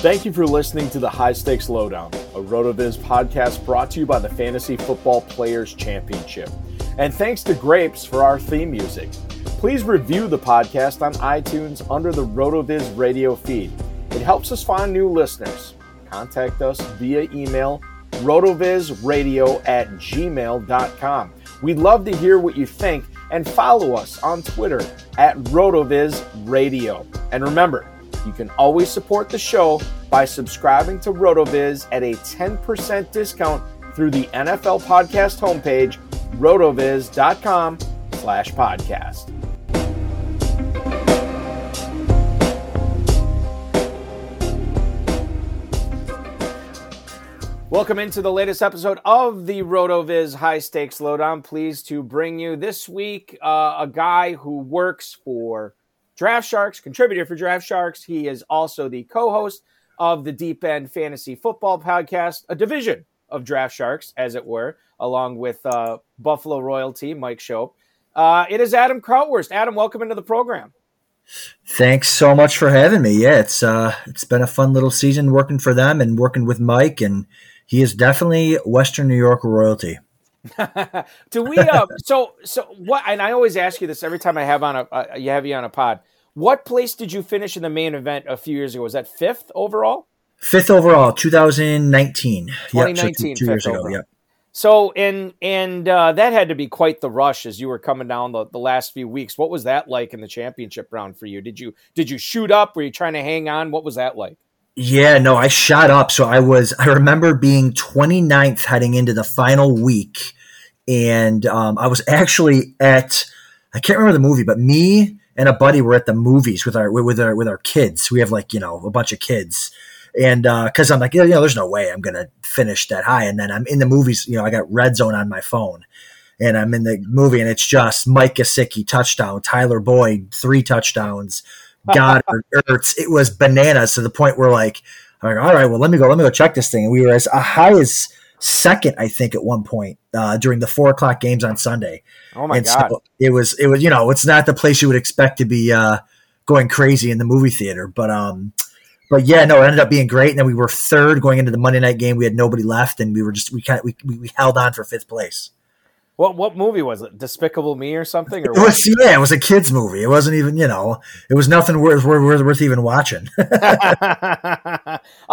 Thank you for listening to the High Stakes Lowdown, a RotoViz podcast brought to you by the Fantasy Football Players Championship. And thanks to Grapes for our theme music. Please review the podcast on iTunes under the RotoViz radio feed. It helps us find new listeners. Contact us via email, rotovizradio at gmail.com. We'd love to hear what you think and follow us on Twitter at RotoVizRadio. And remember, you can always support the show by subscribing to RotoViz at a 10% discount through the NFL podcast homepage, rotoviz.com slash podcast. Welcome into the latest episode of the RotoViz High Stakes Lowdown. Pleased to bring you this week uh, a guy who works for Draft Sharks, contributor for Draft Sharks. He is also the co host of the Deep End Fantasy Football Podcast, a division of Draft Sharks, as it were, along with uh, Buffalo royalty, Mike Schopp. Uh, it is Adam Krautwurst. Adam, welcome into the program. Thanks so much for having me. Yeah, it's uh, it's been a fun little season working for them and working with Mike, and he is definitely Western New York royalty. Do we? Uh, so so what? And I always ask you this every time I have on a uh, you have you on a pod. What place did you finish in the main event a few years ago? Was that fifth overall? Fifth overall, 2019. 2019, yep, so two, two years ago. Yep. So and and uh, that had to be quite the rush as you were coming down the, the last few weeks. What was that like in the championship round for you? Did you did you shoot up? Were you trying to hang on? What was that like? Yeah, no, I shot up. So I was I remember being 29th heading into the final week, and um, I was actually at I can't remember the movie, but me and a buddy were at the movies with our with our with our kids. We have like you know a bunch of kids, and uh, because uh, I'm like you know there's no way I'm gonna finish that high. And then I'm in the movies. You know I got Red Zone on my phone, and I'm in the movie, and it's just Mike Gesicki touchdown, Tyler Boyd three touchdowns, God Ertz. It was bananas to the point where like I'm like all right, well let me go, let me go check this thing. And we were as high as second, I think, at one point uh, during the four o'clock games on Sunday. Oh my and god! So it was it was you know it's not the place you would expect to be uh, going crazy in the movie theater, but um, but yeah, no, it ended up being great. And then we were third going into the Monday night game. We had nobody left, and we were just we kind of we, we held on for fifth place. What what movie was it? Despicable Me or something? Or it was, yeah, it was a kids movie. It wasn't even you know it was nothing worth worth, worth even watching. All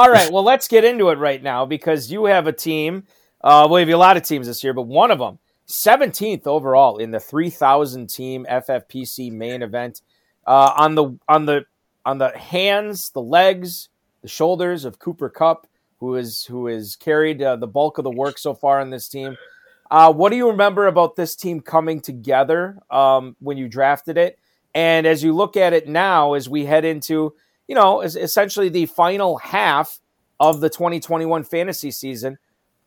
right, well let's get into it right now because you have a team. Uh, well, you have a lot of teams this year, but one of them, 17th overall in the 3,000 team FFPC main event. Uh, on the on the on the hands, the legs, the shoulders of Cooper Kupp, who is who has carried uh, the bulk of the work so far on this team. Uh, what do you remember about this team coming together um, when you drafted it? And as you look at it now, as we head into, you know, essentially the final half of the 2021 fantasy season,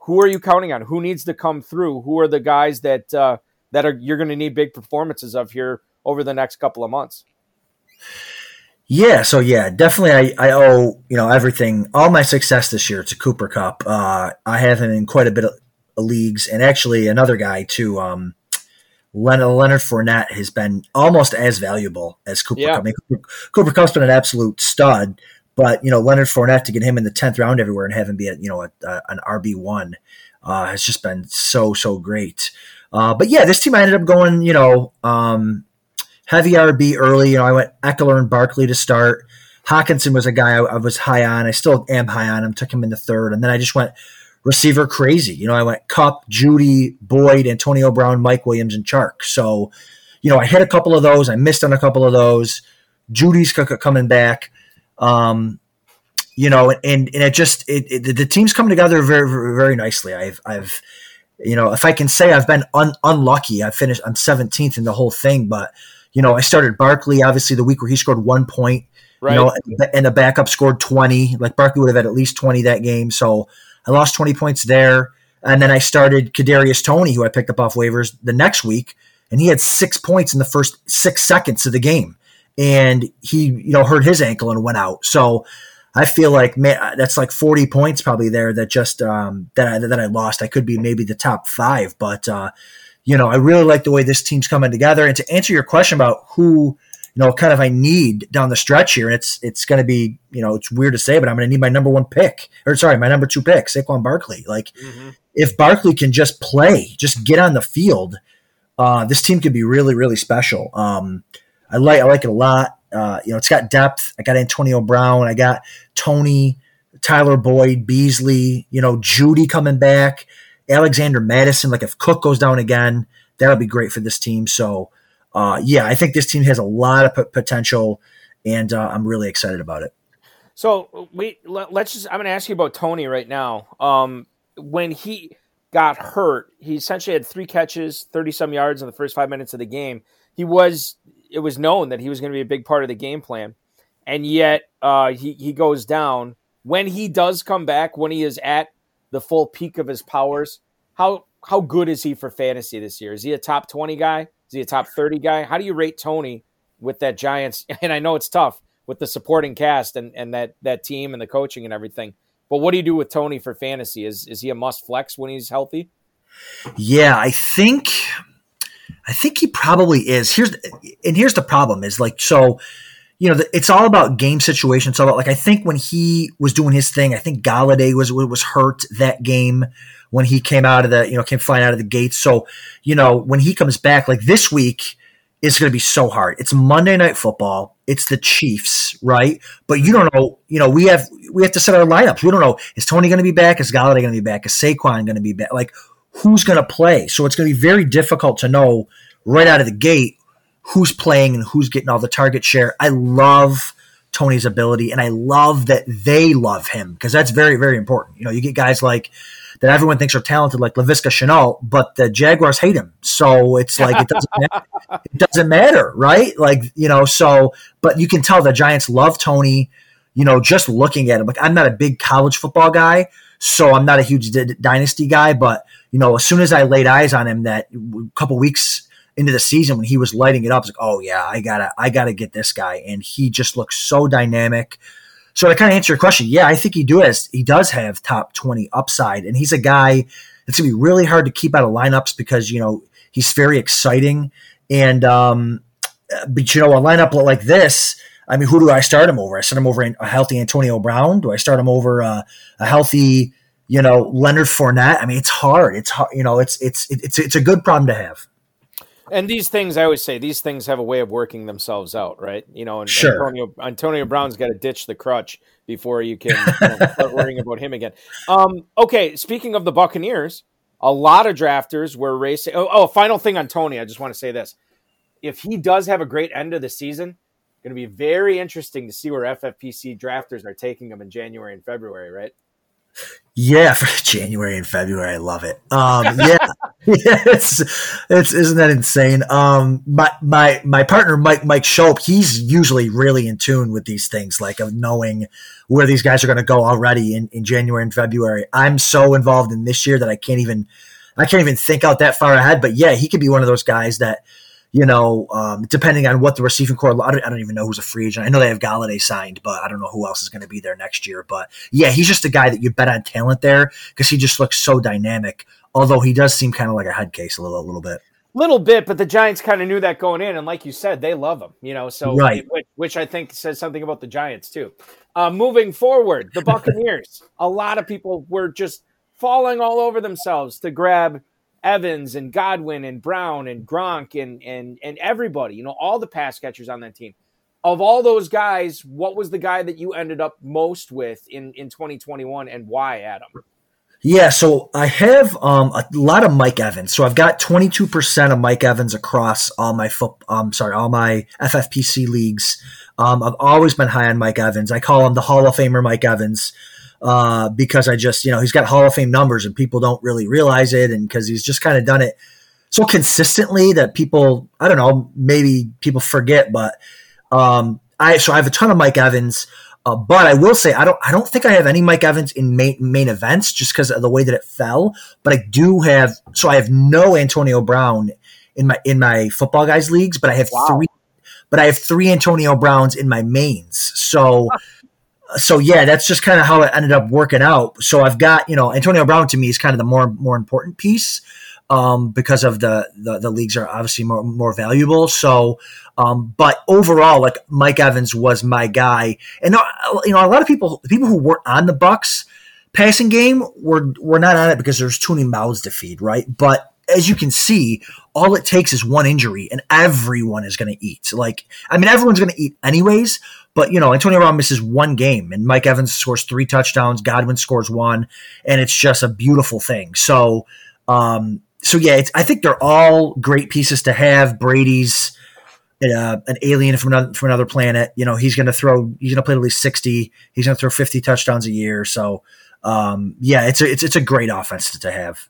who are you counting on? Who needs to come through? Who are the guys that uh, that are you're going to need big performances of here over the next couple of months? Yeah, so yeah, definitely. I, I owe you know everything, all my success this year to Cooper Kupp. Uh, I have him in quite a bit of leagues, and actually another guy too. Um, Leonard, Leonard Fournette has been almost as valuable as Cooper yeah. Kupp. I mean, Cooper, Cooper Kupp's been an absolute stud, but you know Leonard Fournette to get him in the tenth round everywhere and have him be a, you know a, a, an RB one uh, has just been so so great. Uh, but yeah, this team I ended up going you know um, heavy RB early. You know, I went Ekeler and Barkley to start. Hockenson was a guy I, I, was high on. I still am high on him. Took him in the third, and then I just went receiver crazy. You know, I went Kupp, Jeudy, Boyd, Antonio Brown, Mike Williams, and Chark. So, you know, I hit a couple of those. I missed on a couple of those. Jeudy's coming back. Um, you know, and and it just it, it, the teams come together very very nicely. I've I've you know if I can say I've been un, unlucky. I finished I'm 17th in the whole thing, but you know, I started Barkley obviously the week where he scored one point, right. you know, and the backup scored 20. Like Barkley would have had at least 20 that game. So I lost 20 points there. And then I started Kadarius Toney, who I picked up off waivers the next week, and he had six points in the first six seconds of the game. And he, you know, hurt his ankle and went out. So I feel like man, that's like 40 points probably there that just um, that I, that I lost. I could be maybe the top five, but uh, you know, I really like the way this team's coming together. And to answer your question about who, you know, kind of I need down the stretch here, it's it's going to be, you know, it's weird to say, but I'm going to need my number one pick, or sorry, my number two pick, Saquon Barkley. Like, mm-hmm. if Barkley can just play, just get on the field, uh, this team could be really, really special. Um, I like I like it a lot. Uh, you know, it's got depth. I got Antonio Brown. I got Toney, Tyler Boyd, Beasley. You know, Jeudy coming back. Alexander Mattison. like if Cook goes down again, that'll be great for this team. So, uh, yeah, I think this team has a lot of p- potential, and uh, I'm really excited about it. So we let, us just. I'm going to ask you about Toney right now. Um, when he got hurt, he essentially had three catches, 30 some yards in the first five minutes of the game. He was. It was known that he was going to be a big part of the game plan, and yet uh, he he goes down. When he does come back, when he is at the full peak of his powers. How how good is he for fantasy this year? Is he a top 20 guy? Is he a top 30 guy? How do you rate Toney with that Giants? And I know it's tough with the supporting cast and, and that that team and the coaching and everything. But what do you do with Toney for fantasy? Is is he a must flex when he's healthy? Yeah, I think I think he probably is. Here's and here's the problem is like so you know, it's all about game situation. It's all about like I think when he was doing his thing, I think Golladay was was hurt that game when he came out of the you know came flying out of the gates. So you know when he comes back, like this week is going to be so hard. It's Monday Night Football. It's the Chiefs, right? But you don't know. You know we have we have to set our lineups. We don't know is Toney going to be back? Is Golladay going to be back? Is Saquon going to be back? Like who's going to play? So it's going to be very difficult to know right out of the gate who's playing and who's getting all the target share. I love Toney's ability and I love that they love him because that's very, very important. You know, you get guys like that everyone thinks are talented, like Laviska Shenault, but the Jaguars hate him. So it's like it doesn't matter. it doesn't matter, right? Like, you know, so but you can tell the Giants love Toney. you know, just looking at him. Like I'm not a big college football guy, so I'm not a huge d- dynasty guy, but you know, as soon as I laid eyes on him that couple weeks into the season when he was lighting it up. It's like, oh yeah, I gotta, I gotta get this guy, and he just looks so dynamic. So to kind of answer your question, yeah, I think he does. He does have top twenty upside, and he's a guy that's gonna be really hard to keep out of lineups because you know he's very exciting. And um, but you know, a lineup like this, I mean, who do I start him over? I start him over a healthy Antonio Brown. Do I start him over uh, a healthy, you know, Leonard Fournette? I mean, it's hard. It's hard. You know, it's it's it's it's a good problem to have. And these things, I always say, these things have a way of working themselves out, right? You know, and sure. Antonio, Antonio Brown's got to ditch the crutch before you can you know, start worrying about him again. Um, okay, speaking of the Buccaneers, a lot of drafters were racing. Oh, oh, final thing on Toney, I just want to say this: if he does have a great end of the season, going to be very interesting to see where FFPC drafters are taking him in January and February, right? Yeah, for January and February, I love it. Um, yeah, yeah, it's it's isn't that insane? Um, my my my partner Mike Mike Schopp, he's usually really in tune with these things, like of knowing where these guys are going to go already in, in January and February. I'm so involved in this year that I can't even I can't even think out that far ahead. But yeah, he could be one of those guys that you know, um, depending on what the receiving core, I don't, I don't, even know who's a free agent. I know they have Golladay signed, but I don't know who else is going to be there next year. But yeah, he's just a guy that you bet on talent there because he just looks so dynamic. Although he does seem kind of like a head case a little, a little bit. Little bit, but the Giants kind of knew that going in, and like you said, they love him. You know, so right. which, which I think says something about the Giants too. Uh, moving forward, the Buccaneers. a lot of people were just falling all over themselves to grab Evans and Godwin and Brown and Gronk and and and everybody, you know, all the pass catchers on that team. Of all those guys, what was the guy that you ended up most with in in 2021 and why, Adam? Yeah, so I have um, a lot of Mike Evans. So I've got 22% of Mike Evans across all my foot um sorry, all my FFPC leagues. Um, I've always been high on Mike Evans. I call him the Hall of Famer Mike Evans uh, because I just, you know, he's got Hall of Fame numbers and people don't really realize it. And because he's just kind of done it so consistently that people, I don't know, maybe people forget, but um, I, so I have a ton of Mike Evans. Uh, but I will say I don't I don't think I have any Mike Evans in main, main events just because of the way that it fell. But I do have so I have no Antonio Brown in my in my football guys leagues, but I have wow. three but I have three Antonio Browns in my mains. So so yeah, that's just kind of how it ended up working out. So I've got you know Antonio Brown to me is kind of the more more important piece um, because of the, the, the leagues are obviously more more valuable. So, um, but overall, like Mike Evans was my guy, and uh, you know a lot of people people who weren't on the Bucks passing game were were not on it because there's too many mouths to feed, right? But as you can see, all it takes is one injury and everyone is going to eat. Like, I mean, everyone's going to eat anyways, but, you know, Antonio Brown misses one game and Mike Evans scores three touchdowns. Godwin scores one, and it's just a beautiful thing. So, um, so yeah, I think they're all great pieces to have. Brady's uh, an alien from another, from another planet. You know, he's going to throw, he's going to play at least 60. He's going to throw 50 touchdowns a year. So, um, yeah, it's a, it's, it's a great offense to have.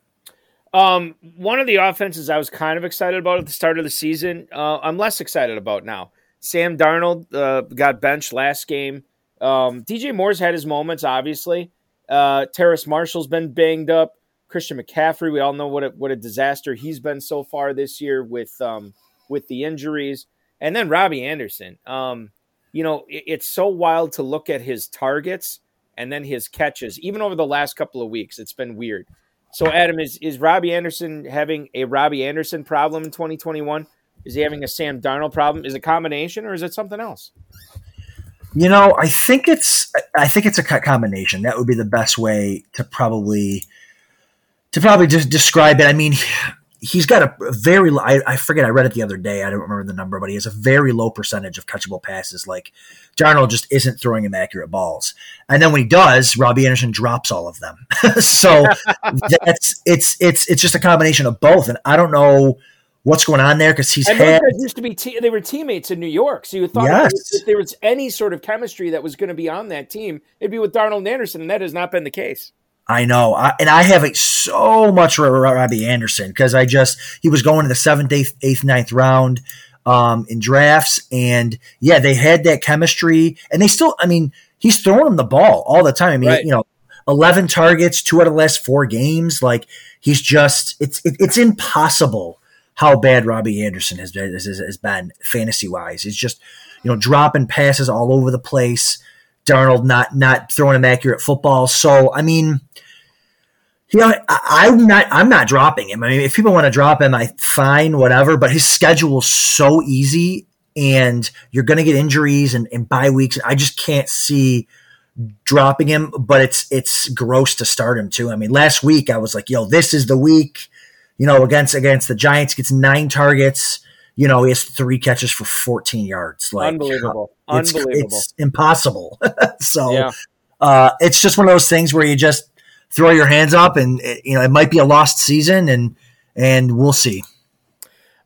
Um, one of the offenses I was kind of excited about at the start of the season, uh, I'm less excited about now. Sam Darnold uh, got benched last game. Um, DJ Moore's had his moments, obviously. Uh, Terrace Marshall's been banged up. Christian McCaffrey, we all know what a, what a disaster he's been so far this year with um, with the injuries, and then Robby Anderson. Um, you know, it, it's so wild to look at his targets and then his catches, even over the last couple of weeks. It's been weird. So, Adam, is is Robby Anderson having a Robby Anderson problem in 2021? Is he having a Sam Darnold problem? Is it a combination or is it something else? You know, I think it's I think it's a combination. That would be the best way to probably to probably just describe it. I mean, he's got a very I, I forget I read it the other day. I don't remember the number, but he has a very low percentage of catchable passes. Like Darnold just isn't throwing him accurate balls. And then when he does, Robby Anderson drops all of them. so that's it's it's it's just a combination of both. And I don't know what's going on there because he's and had used to be te- they were teammates in New York. So you thought yes. if there was any sort of chemistry that was going to be on that team, it'd be with Darnold Anderson, and that has not been the case. I know, I, and I have a, so much for Robby Anderson because I just he was going to the seventh, eighth, eighth, ninth round um, in drafts, and yeah, they had that chemistry, and they still. I mean, he's throwing him the ball all the time. I mean, right. you know, eleven targets, two out of the last four games. Like he's just it's it, it's impossible how bad Robby Anderson has, has, has been fantasy wise. He's just you know dropping passes all over the place. Darnold not not throwing him accurate football. So I mean, you know, I, am not I'm not dropping him. I mean, if people want to drop him, I fine, whatever. But his schedule's so easy, and you're going to get injuries and, and bye weeks. I just can't see dropping him. But it's it's gross to start him too. I mean, last week I was like, yo, this is the week. You know, against against the Giants, gets nine targets you know, he has three catches for 14 yards. Like unbelievable, it's, unbelievable. It's impossible. so yeah. uh, it's just one of those things where you just throw your hands up, and it, you know, it might be a lost season, and and we'll see.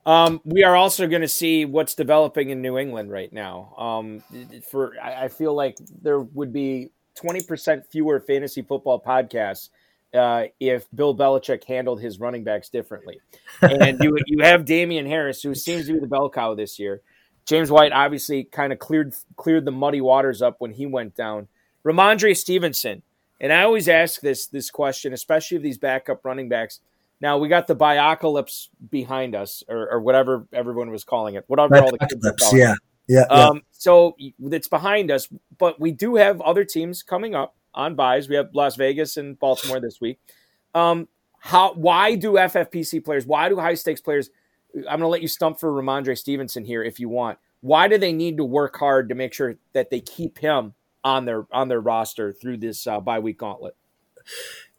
Um, we are also going to see what's developing in New England right now. Um, for I, I feel like there would be 20% fewer fantasy football podcasts uh, if Bill Belichick handled his running backs differently. And you you have Damien Harris, who seems to be the bell cow this year. James White obviously kind of cleared cleared the muddy waters up when he went down. Rhamondre Stevenson, and I always ask this this question, especially of these backup running backs. Now we got the biocalypse behind us, or, or whatever everyone was calling it, whatever all the kids were calling yeah. it. Yeah, yeah. Um, so it's behind us, but we do have other teams coming up on buys. We have Las Vegas and Baltimore this week. Um, how? Why do FFPC players? Why do high stakes players? I'm going to let you stump for Rhamondre Stevenson here if you want. Why do they need to work hard to make sure that they keep him on their on their roster through this uh, bye week gauntlet?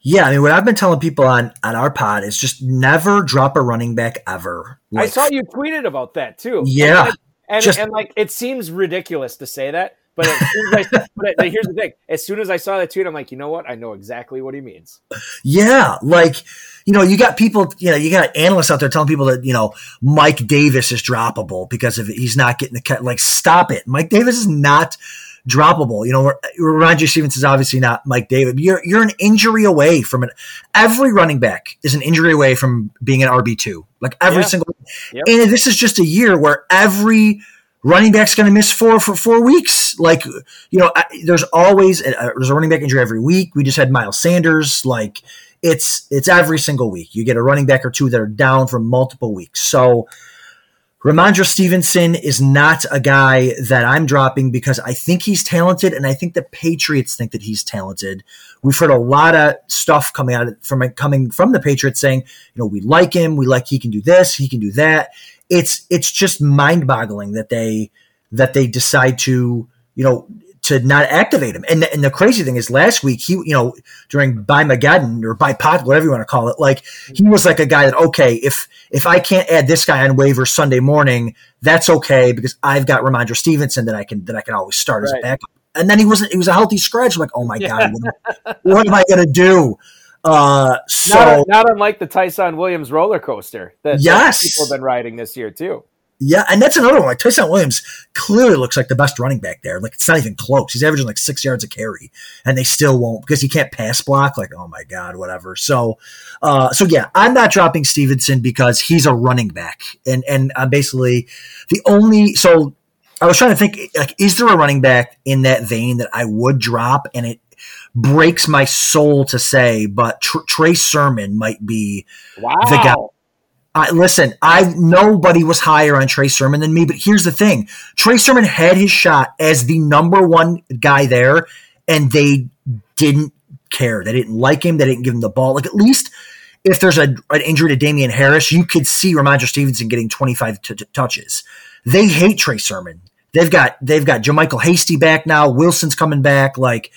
Yeah, I mean, what I've been telling people on on our pod is just never drop a running back ever. I saw you tweeted about that too. Yeah, like, and Just- and like it seems ridiculous to say that, but, as as I, but here's the thing: as soon as I saw that tweet, I'm like, you know what? I know exactly what he means. Yeah, like you know, you got people, you know, you got analysts out there telling people that you know Mike Davis is droppable because of he's not getting the cut. Like, stop it, Mike Davis is not droppable. You know, Roger Stevens is obviously not Mike Davis. You're you're an injury away from it. Every running back is an injury away from being an RB two. Like every Yeah. single. Yep. And this is just a year where every running back's going to miss four for four weeks. Like you know, I- there's always a, there's a running back injury every week. We just had Miles Sanders. Like it's it's every single week. You get a running back or two that are down for multiple weeks. So Rhamondre Stevenson is not a guy that I'm dropping because I think he's talented, and I think the Patriots think that he's talented. We've heard a lot of stuff coming out from coming from the Patriots saying, you know, we like him, we like he can do this, he can do that. It's it's just mind boggling that they that they decide to you know to not activate him. And the, and the crazy thing is, last week he you know during by Mageddon or by pot whatever you want to call it, like he was like a guy that okay if if I can't add this guy on waiver Sunday morning, that's okay because I've got Rhamondre Stevenson that I can that I can always start as Right. a backup. And then he wasn't. He was a healthy scratch. I'm like, oh my god, what, what am I gonna do? Uh, so not, not unlike the Ty'Son Williams roller coaster that, Yes. people have been riding this year too. Yeah, and that's another one. Like Ty'Son Williams clearly looks like the best running back there. Like it's not even close. He's averaging like six yards a carry, and they still won't because he can't pass block. Like oh my god, whatever. So, uh, so yeah, I'm not dropping Stevenson because he's a running back, and and I'm basically the only. So I was trying to think like, is there a running back in that vein that I would drop, and it breaks my soul to say, but Tr- Trey Sermon might be Wow. The guy- I listen, I nobody was higher on Trey Sermon than me, but here's the thing. Trey Sermon had his shot as the number one guy there, and they didn't care. They didn't like him. They didn't give him the ball. Like at least if there's a, an injury to Damien Harris, you could see Rhamondre Stevenson getting 25 t- t- touches. They hate Trey Sermon. They've got they've got JaMycal Hasty back now. Wilson's coming back. Like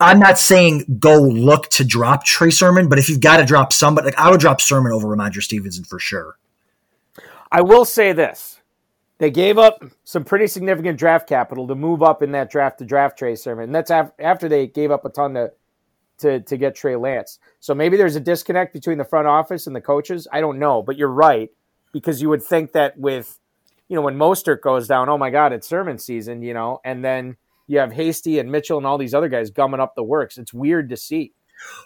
I'm not saying go look to drop Trey Sermon, but if you've got to drop somebody, like I would drop Sermon over Rhamondre Stevenson for sure. I will say this. They gave up some pretty significant draft capital to move up in that draft to draft Trey Sermon. And that's af- after they gave up a ton to, to, to get Trey Lance. So maybe there's a disconnect between the front office and the coaches. I don't know, but you're right because you would think that with, you know, when Mostert goes down, oh my God, it's Sermon season, you know, and then you have Hasty and Mitchell and all these other guys gumming up the works. It's weird to see.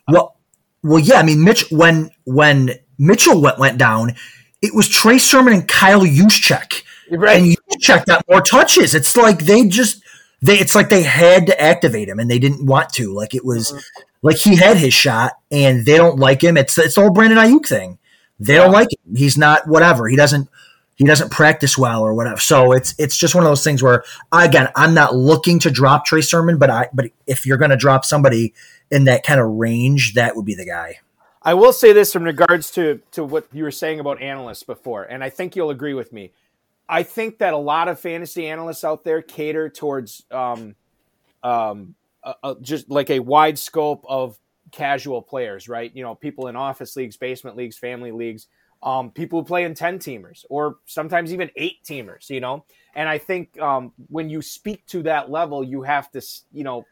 Well, well, yeah. I mean, Mitch when when Mitchell went went down, it was Trey Sermon and Kyle Juszczyk, Right. and Juszczyk got more touches. It's like they just they. It's like they had to activate him, and they didn't want to. Like it was like he had his shot, and they don't like him. It's it's the whole Brandon Aiyuk thing. They don't like him. He's not whatever. He doesn't he doesn't practice well or whatever. So it's it's just one of those things where again, I'm not looking to drop Trey Sermon, but I but if you're going to drop somebody in that kind of range, that would be the guy. I will say this in regards to to what you were saying about analysts before, and I think you'll agree with me. I think that a lot of fantasy analysts out there cater towards um, um, uh, uh, just like a wide scope of casual players, right? You know, people in office leagues, basement leagues, family leagues, um, people who play in ten teamers or sometimes even eight teamers. You know, and I think um, when you speak to that level, you have to, you know,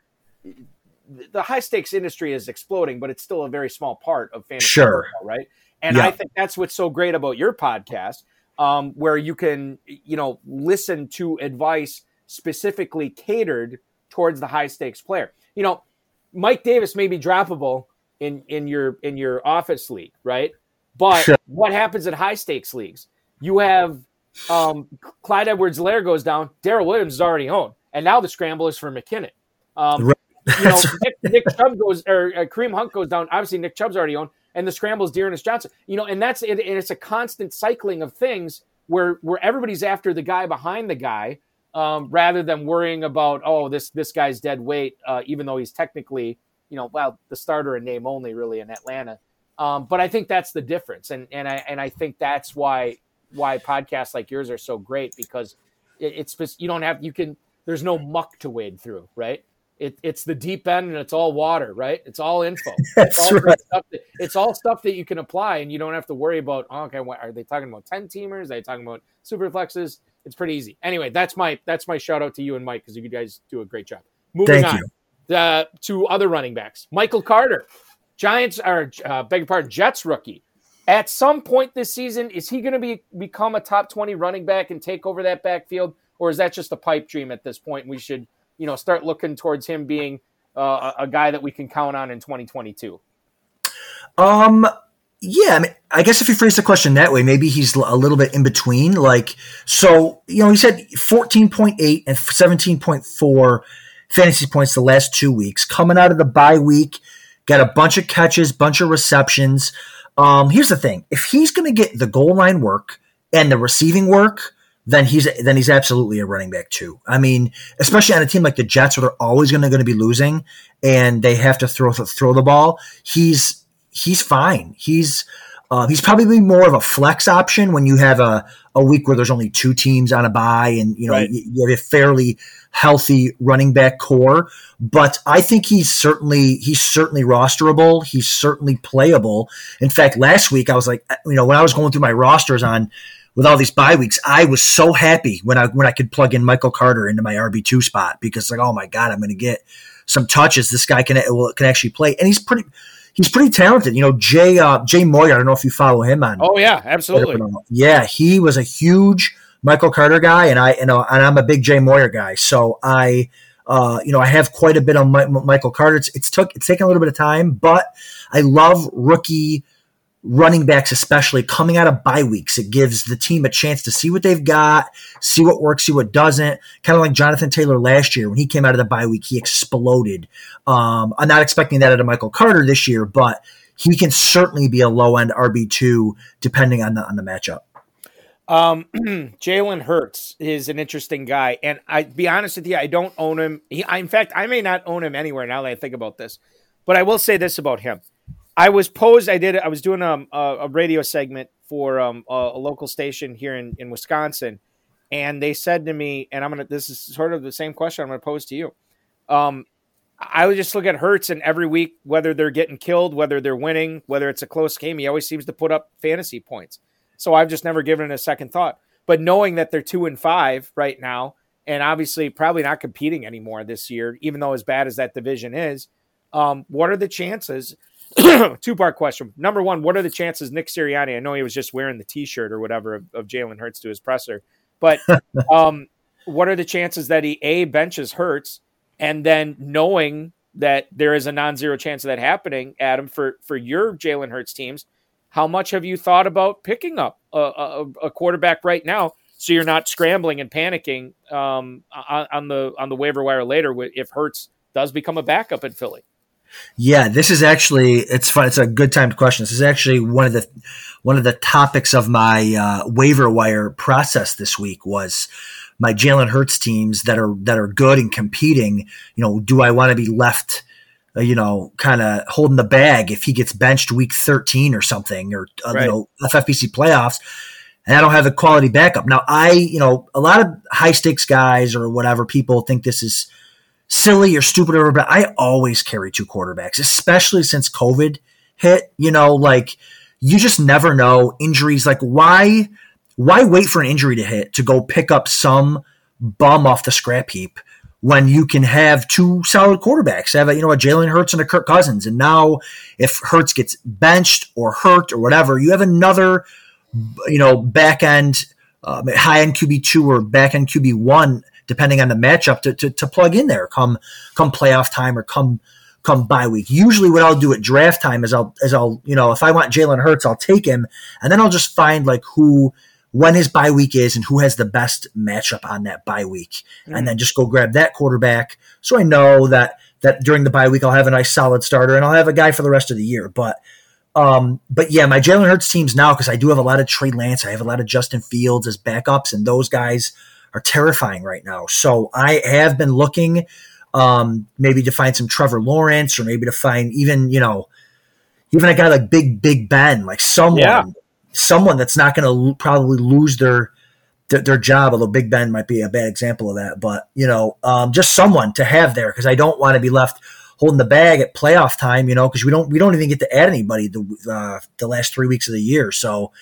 the high stakes industry is exploding, but it's still a very small part of fantasy Sure. football, right? And Yeah. I think that's what's so great about your podcast, um, where you can, you know, listen to advice specifically catered towards the high stakes player. You know, Mike Davis may be droppable in in your in your office league, right? But what happens in high stakes leagues? You have um, Clyde Edwards-Helaire goes down, Darrel Williams is already owned, and now the scramble is for McKinnon. Um, Right. you know, Nick, Nick Chubb goes or uh, Kareem Hunt goes down. Obviously, Nick Chubb's already owned. and the scramble is D'Ernest Johnson. You know, and that's it, it's a constant cycling of things where where everybody's after the guy behind the guy um, rather than worrying about oh this this guy's dead weight, uh, even though he's technically you know well the starter in name only really in Atlanta. Um, but I think that's the difference, and and I and I think that's why why podcasts like yours are so great because it, it's just you don't have you can there's no muck to wade through, right? It, it's the deep end and it's all water, right? It's all info. That's it's all right. Stuff that, it's all stuff that you can apply, and you don't have to worry about. Oh, okay, what, are they talking about ten teamers? Are they talking about super flexes? It's pretty easy. Anyway, that's my that's my shout out to you and Mike because you guys do a great job. Moving Thank on you. uh, to other running backs, Michael Carter, Giants or uh, beg your pardon, Jets rookie. At some point this season, is he going to be become a top twenty running back and take over that backfield, or is that just a pipe dream at this point? We should you know start looking towards him being uh, a guy that we can count on in 2022. Um, yeah, I mean, I guess if you phrase the question that way, maybe he's a little bit in between. Like, so you know, he said 14.8 and 17.4 fantasy points the last two weeks. Coming out of the bye week, got a bunch of catches, bunch of receptions. Um, here's the thing: if he's going to get the goal line work and the receiving work, then he's then he's absolutely a running back too. I mean, especially on a team like the Jets, where they're always going to be losing and they have to throw throw the ball. He's he's fine. He's uh, he's probably more of a flex option when you have a, a week where there's only two teams on a bye and you know Right. you, you have a fairly healthy running back core. But I think he's certainly he's certainly rosterable. He's certainly playable. In fact, last week I was like, you know, when I was going through my rosters on with all these bye weeks, I was so happy when I when I could plug in Michael Carter into my RB two spot because like, oh my god, I'm going to get some touches. This guy can can actually play, and he's pretty he's pretty talented. You know, Jay uh, Jay Moyer. I don't know if you follow him on. Oh yeah, absolutely. Yeah, he was a huge Michael Carter guy, and I you know, and I'm a big Jay Moyer guy. So I. Uh, you know, I have quite a bit on Mi- Michael Carter. It's, it's took it's taken a little bit of time, but I love rookie running backs, especially coming out of bye weeks. It gives the team a chance to see what they've got, see what works, see what doesn't. Kind of like Jonathan Taylor last year when he came out of the bye week, he exploded. Um, I'm not expecting that out of Michael Carter this year, but he can certainly be a low end RB two depending on the on the matchup. Um, Jalen Hurts is an interesting guy, and I be honest with you, I don't own him. He, I, in fact, I may not own him anywhere now that I think about this. But I will say this about him: I was posed. I did. I was doing um, a, a radio segment for um, a, a local station here in, in Wisconsin, and they said to me, and I'm gonna. This is sort of the same question I'm gonna pose to you. Um, I would just look at Hurts, and every week, whether they're getting killed, whether they're winning, whether it's a close game, he always seems to put up fantasy points. So I've just never given it a second thought. But knowing that they're two and five right now, and obviously probably not competing anymore this year, even though as bad as that division is, um, what are the chances? Two part question. Number one, what are the chances Nick Sirianni? I know he was just wearing the T-shirt or whatever of, of Jalen Hurts to his presser, but um, what are the chances that he a benches Hurts, and then knowing that there is a non-zero chance of that happening, Adam, for for your Jalen Hurts teams, how much have you thought about picking up a, a, a quarterback right now so you're not scrambling and panicking um, on, on the on the waiver wire later if Hurts does become a backup in Philly? Yeah, this is actually it's fun. It's a good timed question. This is actually one of the one of the topics of my uh, waiver wire process this week was my Jalen Hurts teams that are that are good and competing. You know, do I want to be left? Uh, you know, kind of holding the bag if he gets benched week 13 or something, or uh, Right. you know, FFPC playoffs, and I don't have a quality backup. Now, I, you know, a lot of high stakes guys or whatever people think this is silly or stupid or but I always carry two quarterbacks, especially since COVID hit. You know, like you just never know injuries. Like why, why wait for an injury to hit to go pick up some bum off the scrap heap when you can have two solid quarterbacks? Have a, you know a Jalen Hurts and a Kirk Cousins, and now if Hurts gets benched or hurt or whatever, you have another, you know, back end. Uh, high end QB two or back end QB one, depending on the matchup, to, to, to plug in there come come playoff time or come come bye week. Usually, what I'll do at draft time is I'll is I'll you know if I want Jalen Hurts, I'll take him, and then I'll just find like who when his bye week is and who has the best matchup on that bye week, and then just go grab that quarterback. So I know that that during the bye week I'll have a nice solid starter and I'll have a guy for the rest of the year. But Um, but yeah, my Jalen Hurts teams now because I do have a lot of Trey Lance, I have a lot of Justin Fields as backups, and those guys are terrifying right now. So I have been looking, um, maybe to find some Trevor Lawrence, or maybe to find even you know, even a guy like Big Big Ben, like someone, yeah. someone that's not going to lo- probably lose their their job, although Big Ben might be a bad example of that. But you know, um, just someone to have there because I don't want to be left holding the bag at playoff time. You know, because we don't we don't even get to add anybody the uh, the last three weeks of the year. So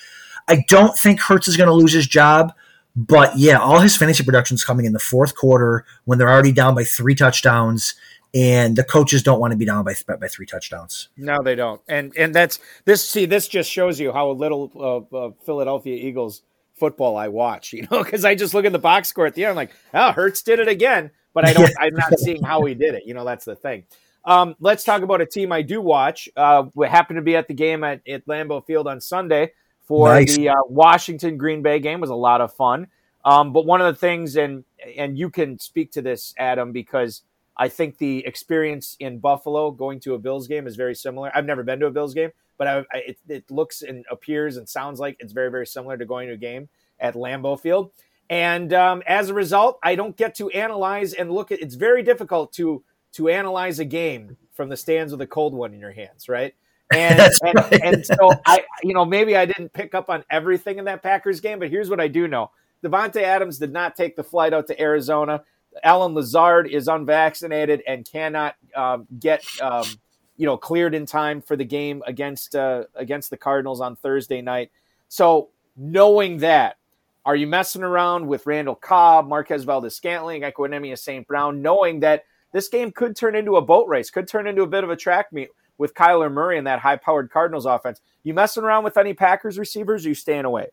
I don't think Hurts is going to lose his job. But yeah, all his fantasy production is coming in the fourth quarter when they're already down by three touchdowns and the coaches don't want to be down by by three touchdowns. No, they don't. And and that's this. See, this just shows you how little uh, uh, Philadelphia Eagles football I watch, you know, because I just look at the box score at the end. I'm like, oh, Hurts did it again, but I don't. I'm not seeing how he did it. You know, that's the thing. Um, let's talk about a team I do watch. Uh, we happened to be at the game at, at Lambeau Field on Sunday for nice. the uh, Washington Green Bay game. Was a lot of fun. Um, but one of the things, and and you can speak to this, Adam, because I think the experience in Buffalo going to a Bills game is very similar. I've never been to a Bills game, but I, I, it, it, looks and appears and sounds like it's very, very similar to going to a game at Lambeau Field. And um, as a result, I don't get to analyze and look at. It's very difficult to to analyze a game from the stands with a cold one in your hands, right? And and, right. and so I, you know, maybe I didn't pick up on everything in that Packers game, but here's what I do know: Davante Adams did not take the flight out to Arizona. Allen Lazard is unvaccinated and cannot um, get um, you know cleared in time for the game against uh, against the Cardinals on Thursday night. So knowing that, are you messing around with Randall Cobb, Marquez Valdes-Scantling, Equanimeous St. Brown, knowing that this game could turn into a boat race, could turn into a bit of a track meet with Kyler Murray and that high-powered Cardinals offense? You messing around with any Packers receivers? you staying away?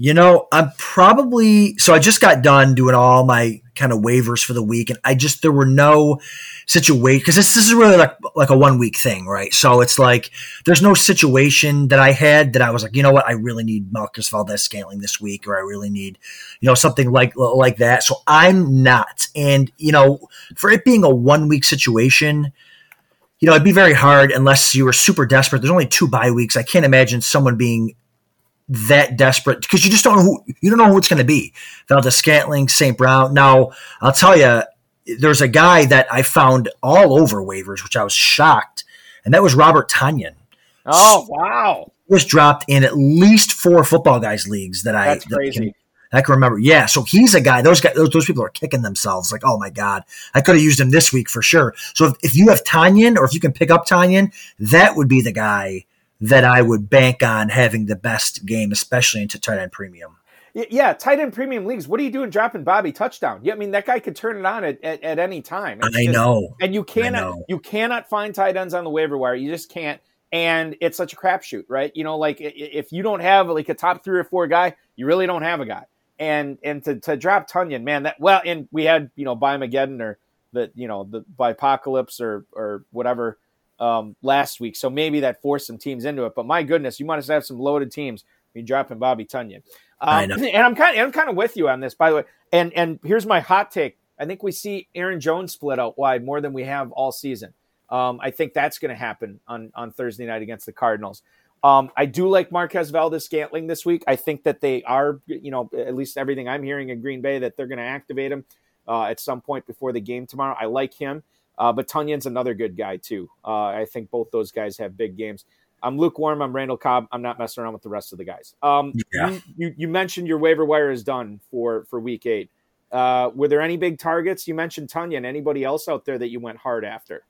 You know, I'm probably so I just got done doing all my kind of waivers for the week, and I just there were no situation because this, this is really like like a one week thing, right? So it's like there's no situation that I had that I was like, you know what, I really need Marquez Valdes-Scantling this week, or I really need, you know, something like like that. So I'm not, and you know, for it being a one week situation, you know, it'd be very hard unless you were super desperate. There's only two bye weeks. I can't imagine someone being that desperate because you just don't know who you don't know who it's going to be. Valdes-Scantling, St. Brown. Now I'll tell you, there's a guy that I found all over waivers, which I was shocked, and that was Robert Tonyan. Oh wow! Was dropped in at least four football guys leagues that That's I crazy. I can remember. Yeah, so he's a guy. Those guys, those, those people are kicking themselves. Like, oh my god, I could have used him this week for sure. So if, if you have Tonyan, or if you can pick up Tonyan, that would be the guy that I would bank on having the best game, especially into tight end premium. Yeah, tight end premium leagues. What are you doing dropping Bobby touchdown? Yeah, I mean that guy could turn it on at, at, at any time. It's I just, know, and you cannot you cannot find tight ends on the waiver wire. You just can't, and it's such a crapshoot, right? You know, like if you don't have like a top three or four guy, you really don't have a guy. And and to, to drop Tonyan, man, that well, and we had you know Mageddon or the you know the apocalypse or or whatever um, last week. So maybe that forced some teams into it. But my goodness, you want to have some loaded teams. Be dropping Bobby Tonyan. Um, and I'm kind of I'm kind of with you on this, by the way. And and here's my hot take. I think we see Aaron Jones split out wide more than we have all season. Um, I think that's going to happen on on Thursday night against the Cardinals. Um, I do like Marquez Valdes-Scantling this week. I think that they are, you know, at least everything I'm hearing in Green Bay that they're going to activate him uh, at some point before the game tomorrow. I like him. Uh, but Tonyan's another good guy too. Uh, I think both those guys have big games. I'm lukewarm. I'm Randall Cobb. I'm not messing around with the rest of the guys. Um, yeah. you, you, you, mentioned your waiver wire is done for for week eight. Uh, were there any big targets? You mentioned Tonyan. Anybody else out there that you went hard after?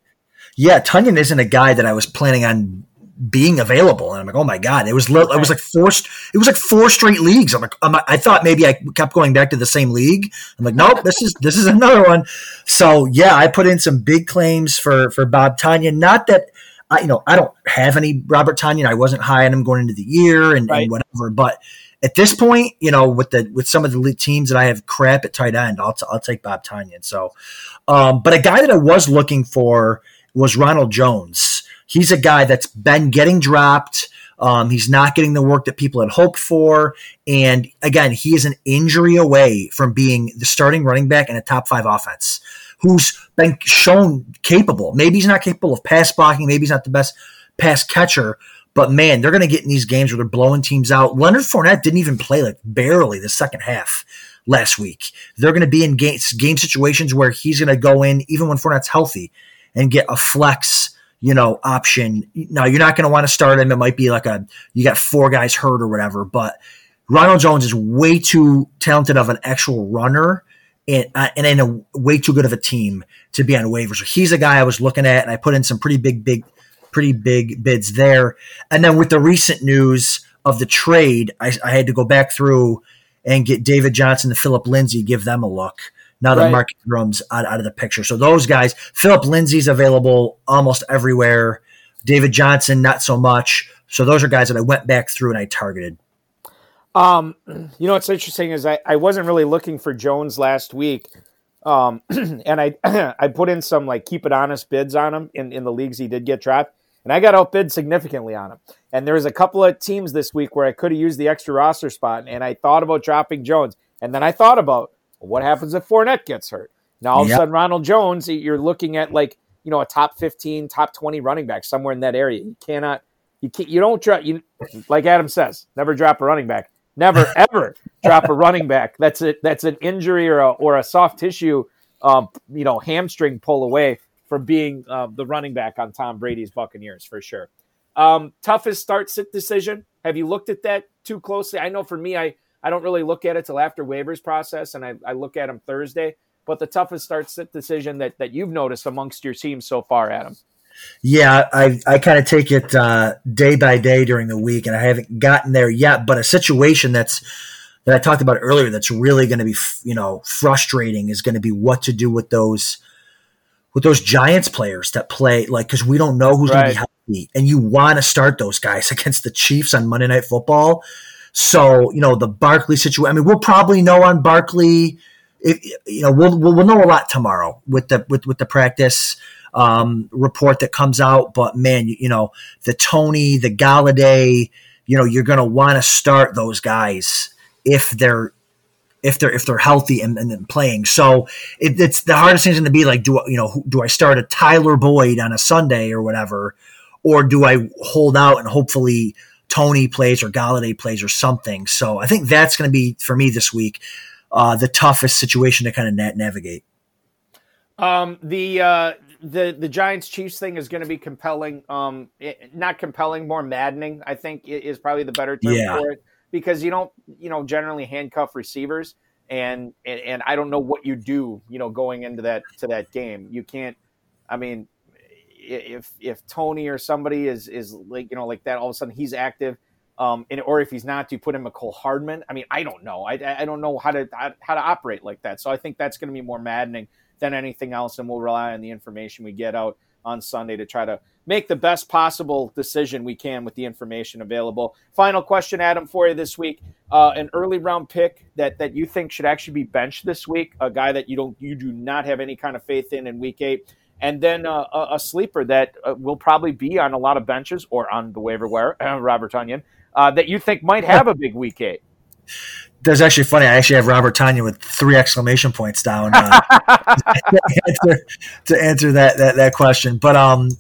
Yeah, Tonyan isn't a guy that I was planning on being available. And I'm like, oh my god, it was li- it was like four it was like four straight leagues. I'm like, I'm, i thought maybe I kept going back to the same league. I'm like, nope, this is this is another one. So yeah, I put in some big claims for for Bob Tonyan. Not that I you know I don't have any Robert Tonyan. I wasn't high on him going into the year and, right. and whatever, but. At this point, you know, with the with some of the teams that I have crap at tight end, I'll, t- I'll take Bob Tonyan. So, um, but a guy that I was looking for was Ronald Jones he's a guy that's been getting dropped. Um, he's not getting the work that people had hoped for. And again, he is an injury away from being the starting running back in a top five offense who's been shown capable. Maybe he's not capable of pass blocking. Maybe he's not the best pass catcher, But man, they're going to get in these games where they're blowing teams out. Leonard Fournette didn't even play like barely the second half last week. They're going to be in game, game situations where he's going to go in even when Fournette's healthy and get a flex, you know, option. Now you're not going to want to start him. It might be like a you got four guys hurt or whatever, but Ronald Jones is way too talented of an actual runner and, uh, and in a way too good of a team to be on waivers. So he's a guy I was looking at, and I put in some pretty big, big, pretty big bids there. And then with the recent news of the trade, I, I had to go back through and get David Johnson and Philip Lindsay, give them a look. Now that right. Mark Ingram's out, out of the picture. So those guys, Philip Lindsay's available almost everywhere. David Johnson, not so much. So those are guys that I went back through and I targeted. Um, you know what's interesting is I, I wasn't really looking for Jones last week. Um, and I I put in some like keep it honest bids on him in, in the leagues he did get dropped, and I got outbid significantly on him. And there was a couple of teams this week where I could have used the extra roster spot, and I thought about dropping Jones, and then I thought about well, what happens if Fournette gets hurt. Now all yep. of a sudden Ronald Jones, you're looking at like you know a top fifteen, top twenty running back somewhere in that area. You cannot, you can't, you don't drop you like Adam says, never drop a running back. Never ever drop a running back. That's it. That's an injury or a, or a soft tissue, um, you know, hamstring pull away from being uh, the running back on Tom Brady's Buccaneers for sure. Um, toughest start sit decision. Have you looked at that too closely? I know for me, I I don't really look at it till after waivers process, and I, I look at them Thursday. But the toughest start sit decision that that you've noticed amongst your teams so far, Adam. Yeah, I I kind of take it uh, day by day during the week, and I haven't gotten there yet. But a situation that's that I talked about earlier that's really going to be you know frustrating is going to be what to do with those with those Giants players that play like because we don't know who's right. going to be healthy, and you want to start those guys against the Chiefs on Monday Night Football. So you know the Barkley situation. I mean, we'll probably know on Barkley. If, you know, we'll, we'll know a lot tomorrow with the with with the practice um, report that comes out. But man, you, you know, the Toney, the Golladay, you know, you're going to want to start those guys if they're if they're if they're healthy and, and playing. So it, it's the hardest thing is going to be like, do you know, do I start a Tyler Boyd on a Sunday or whatever, or do I hold out and hopefully Toney plays or Golladay plays or something? So I think that's going to be for me this week uh, the toughest situation to kind of na- navigate. Um, the uh, the the Giants Chiefs thing is going to be compelling. Um, it, not compelling, more maddening. I think is probably the better term yeah. for it because you don't you know generally handcuff receivers, and, and and I don't know what you do. You know, going into that to that game, you can't. I mean, if if Toney or somebody is is like you know like that, all of a sudden he's active. Um, and, or if he's not, do you put him Mecole Hardman? I mean, I don't know. I, I don't know how to how to operate like that. So I think that's going to be more maddening than anything else, and we'll rely on the information we get out on Sunday to try to make the best possible decision we can with the information available. Final question, Adam, for you this week: uh, an early round pick that that you think should actually be benched this week, a guy that you don't you do not have any kind of faith in in week eight, and then uh, a, a, sleeper that uh, will probably be on a lot of benches or on the waiver wire, Robert Tonyan, uh, that you think might have a big week eight that's actually funny. I actually have Robert Tonyan with three exclamation points down uh, to, answer, to, answer, that, that that question. But um,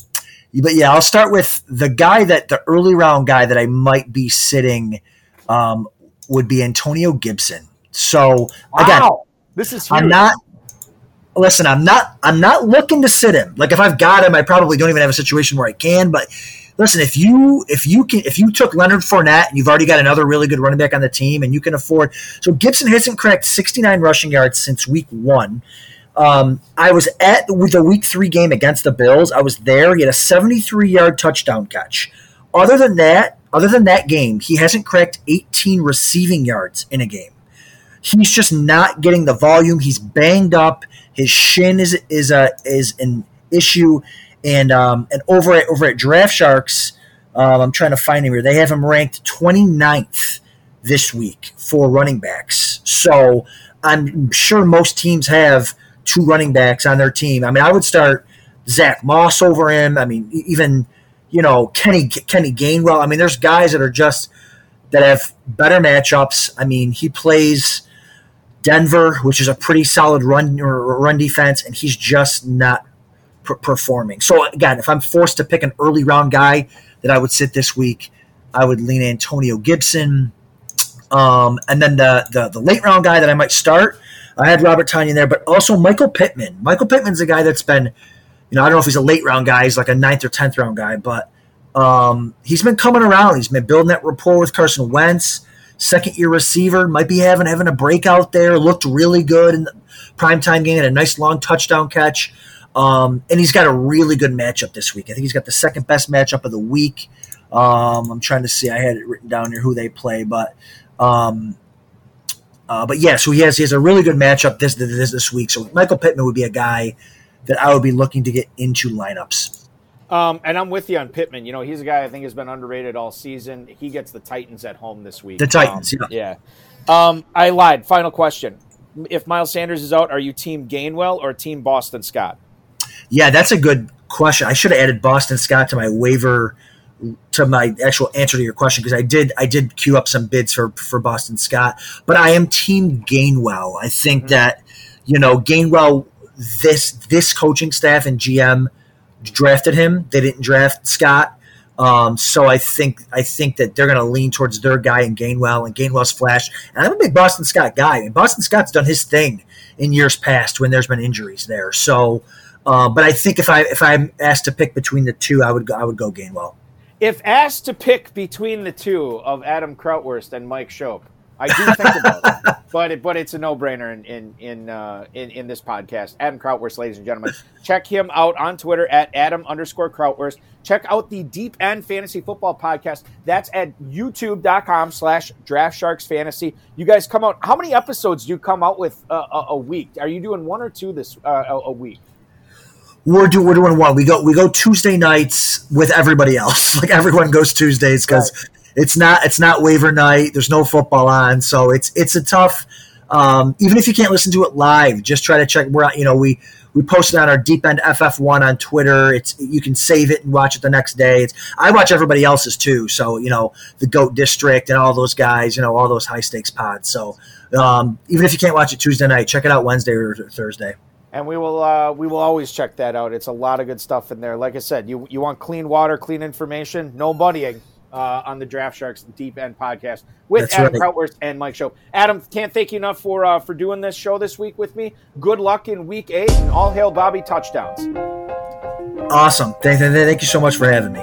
but yeah, I'll start with the guy that the early round guy that I might be sitting um, would be Antonio Gibson. So again, this is huge. I'm not. Listen, I'm not. I'm not looking to sit him. Like if I've got him, I probably don't even have a situation where I can. But listen, if you if you can if you took Leonard Fournette and you've already got another really good running back on the team and you can afford so Gibson hasn't cracked 69 rushing yards since week one. Um, I was at the week three game against the Bills. I was there. He had a 73 yard touchdown catch. Other than that, other than that game, he hasn't cracked 18 receiving yards in a game. He's just not getting the volume. He's banged up. His shin is is a is an issue. And um, and over at over at Draft Sharks, um, I'm trying to find him here. They have him ranked 29th this week for running backs. So I'm sure most teams have two running backs on their team. I mean, I would start Zach Moss over him. I mean, even you know Kenny Kenny Gainwell. I mean, there's guys that are just that have better matchups. I mean, he plays Denver, which is a pretty solid run run defense, and he's just not performing. So again, if I'm forced to pick an early round guy that I would sit this week, I would lean Antonio Gibson. Um, and then the, the the late round guy that I might start, I had Robert Tonyan there, but also Michael Pittman. Michael Pittman's a guy that's been, you know, I don't know if he's a late round guy, he's like a ninth or tenth round guy, but um, he's been coming around. He's been building that rapport with Carson Wentz. Second year receiver, might be having having a breakout there. Looked really good in the primetime game, had a nice long touchdown catch. Um, and he's got a really good matchup this week. I think he's got the second best matchup of the week. Um, I'm trying to see. I had it written down here who they play, but um, uh, but yeah, so he has he has a really good matchup this this this week. So Michael Pittman would be a guy that I would be looking to get into lineups. Um, and I'm with you on Pittman. You know, he's a guy I think has been underrated all season. He gets the Titans at home this week. The Titans, um, yeah. Yeah. Um, I lied. Final question: If Miles Sanders is out, are you Team Gainwell or Team Boston Scott? Yeah, that's a good question. I should have added Boston Scott to my waiver to my actual answer to your question because I did I did queue up some bids for for Boston Scott, but I am Team Gainwell. I think mm-hmm. that you know Gainwell this this coaching staff and GM drafted him. They didn't draft Scott. Um, so I think I think that they're going to lean towards their guy in Gainwell and Gainwell's flash. And I'm a big Boston Scott guy, and Boston Scott's done his thing in years past when there's been injuries there. So, uh, but I think if I if I'm asked to pick between the two, I would go, I would go Gainwell. If asked to pick between the two of Adam Krautwurst and Mike Schopp, I do think about it, but it, but it's a no brainer in in in, uh, in, in this podcast. Adam Krautwurst, ladies and gentlemen, check him out on Twitter at Adam underscore Krautwurst. Check out the Deep End Fantasy Football Podcast. That's at YouTube.com slash Draft Sharks Fantasy. You guys come out. How many episodes do you come out with uh, a, a, week? Are you doing one or two this uh, a, a week? we're doing we're doing one. We go we go Tuesday nights with everybody else. Like everyone goes Tuesdays because right. It's not it's not waiver night. There's no football on, so it's it's a tough. Um, even if you can't listen to it live, just try to check. We're you know we we posted on our Deep End FF one on Twitter. It's you can save it and watch it the next day. It's I watch everybody else's too. So you know the Goat District and all those guys. You know all those high stakes pods. So um, even if you can't watch it Tuesday night, check it out Wednesday or Thursday and we will uh, we will always check that out. It's a lot of good stuff in there. Like I said, you you want clean water, clean information, no buddying uh, on the Draft Sharks Deep End podcast with That's Adam right. Krautwurst and Mike Schopp. Adam, can't thank you enough for uh, for doing this show this week with me. Good luck in Week Eight, and all hail Bobby touchdowns. Awesome. Thank, thank you so much for having me.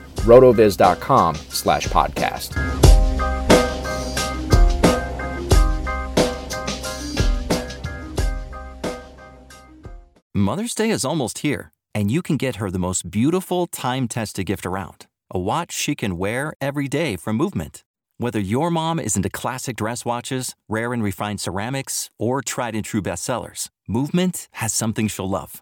rotoviz.com slash podcast. Mother's Day is almost here, and you can get her the most beautiful time-tested gift around. A watch she can wear every day from Movement. Whether your mom is into classic dress watches, rare and refined ceramics, or tried and true bestsellers, Movement has something she'll love.